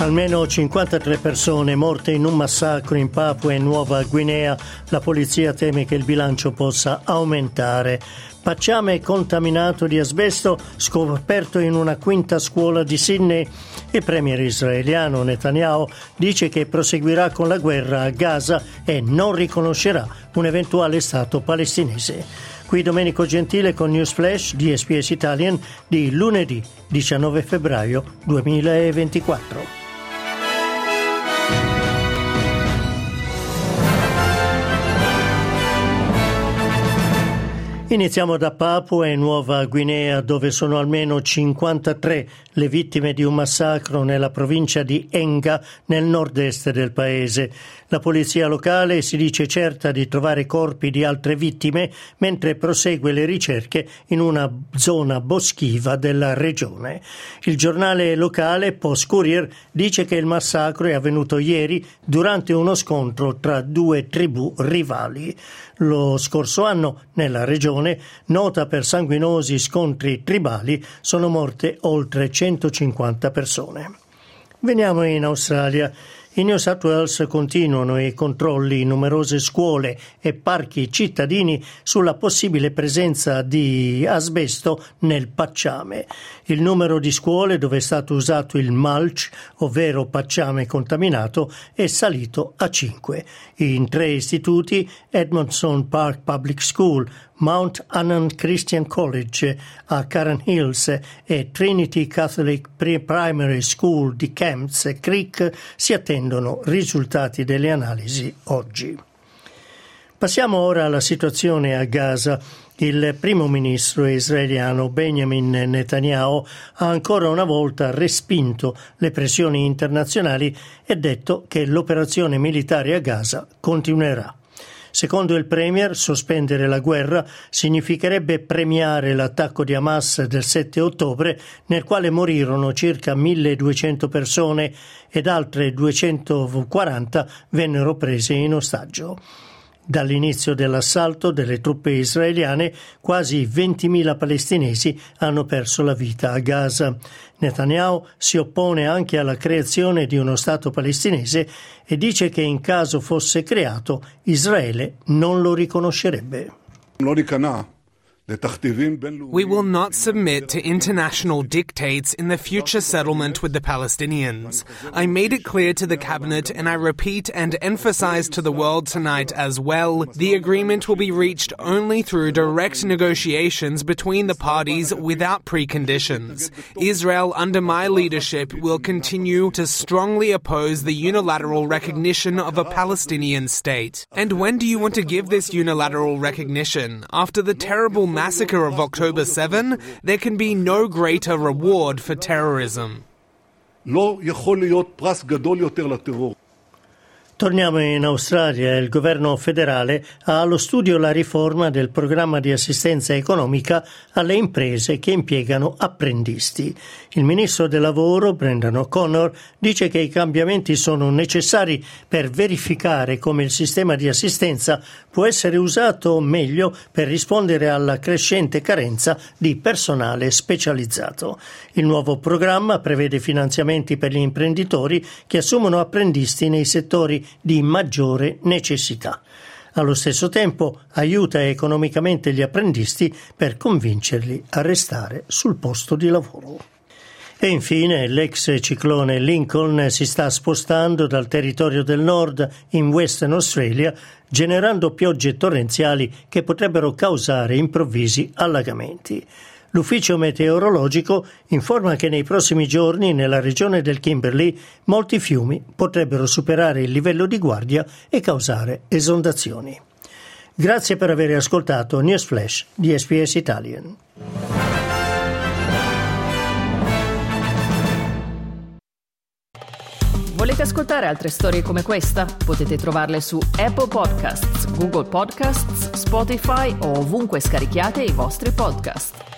Almeno 53 persone morte in un massacro in Papua e Nuova Guinea. La polizia teme che il bilancio possa aumentare. Pacciame contaminato di asbesto scoperto in una quinta scuola di Sydney. Il premier israeliano Netanyahu dice che proseguirà con la guerra a Gaza e non riconoscerà un eventuale Stato palestinese. Qui Domenico Gentile con News Flash di SPS Italian di lunedì 19 febbraio 2024. Iniziamo da Papua e Nuova Guinea, dove sono almeno 53 le vittime di un massacro nella provincia di Enga, nel nord-est del paese. La polizia locale si dice certa di trovare corpi di altre vittime, mentre prosegue le ricerche in una zona boschiva della regione. Il giornale locale Post Courier dice che il massacro è avvenuto ieri durante uno scontro tra due tribù rivali. Lo scorso anno, nella regione, nota per sanguinosi scontri tribali, sono morte oltre 150 persone. Veniamo in Australia. In New South Wales continuano i controlli in numerose scuole e parchi cittadini sulla possibile presenza di asbesto nel pacciame. Il numero di scuole dove è stato usato il mulch, ovvero pacciame contaminato, è salito a 5. In tre istituti, Edmondson Park Public School, Mount Annan Christian College a Karen Hills e Trinity Catholic Primary School di Camps Creek si attendono risultati delle analisi oggi. Passiamo ora alla situazione a Gaza. Il primo ministro israeliano Benjamin Netanyahu ha ancora una volta respinto le pressioni internazionali e detto che l'operazione militare a Gaza continuerà. Secondo il Premier, sospendere la guerra significherebbe premiare l'attacco di Hamas del 7 ottobre, nel quale morirono circa 1200 persone ed altre 240 vennero prese in ostaggio. Dall'inizio dell'assalto delle truppe israeliane, quasi 20.000 palestinesi hanno perso la vita a Gaza. Netanyahu si oppone anche alla creazione di uno Stato palestinese e dice che in caso fosse creato Israele non lo riconoscerebbe. We will not submit to international dictates in the future settlement with the Palestinians. I made it clear to the cabinet and I repeat and emphasize to the world tonight as well the agreement will be reached only through direct negotiations between the parties without preconditions. Israel, under my leadership, will continue to strongly oppose the unilateral recognition of a Palestinian state. And when do you want to give this unilateral recognition? After the terrible massacre of October 7, there can be no greater reward for terrorism. לא יכול להיות פרס גדול יותר לטרור. Torniamo in Australia. Il governo federale ha allo studio la riforma del programma di assistenza economica alle imprese che impiegano apprendisti. Il ministro del lavoro, Brendan O'Connor, dice che i cambiamenti sono necessari per verificare come il sistema di assistenza può essere usato meglio per rispondere alla crescente carenza di personale specializzato. Il nuovo programma prevede finanziamenti per gli imprenditori che assumono apprendisti nei settori di maggiore necessità. Allo stesso tempo aiuta economicamente gli apprendisti per convincerli a restare sul posto di lavoro. E infine l'ex ciclone Lincoln si sta spostando dal territorio del nord in Western Australia, generando piogge torrenziali che potrebbero causare improvvisi allagamenti. L'ufficio meteorologico informa che nei prossimi giorni nella regione del Kimberley molti fiumi potrebbero superare il livello di guardia e causare esondazioni. Grazie per aver ascoltato News Flash di SPS Italian. Volete ascoltare altre storie come questa? Potete trovarle su Apple Podcasts, Google Podcasts, Spotify o ovunque scarichiate i vostri podcast.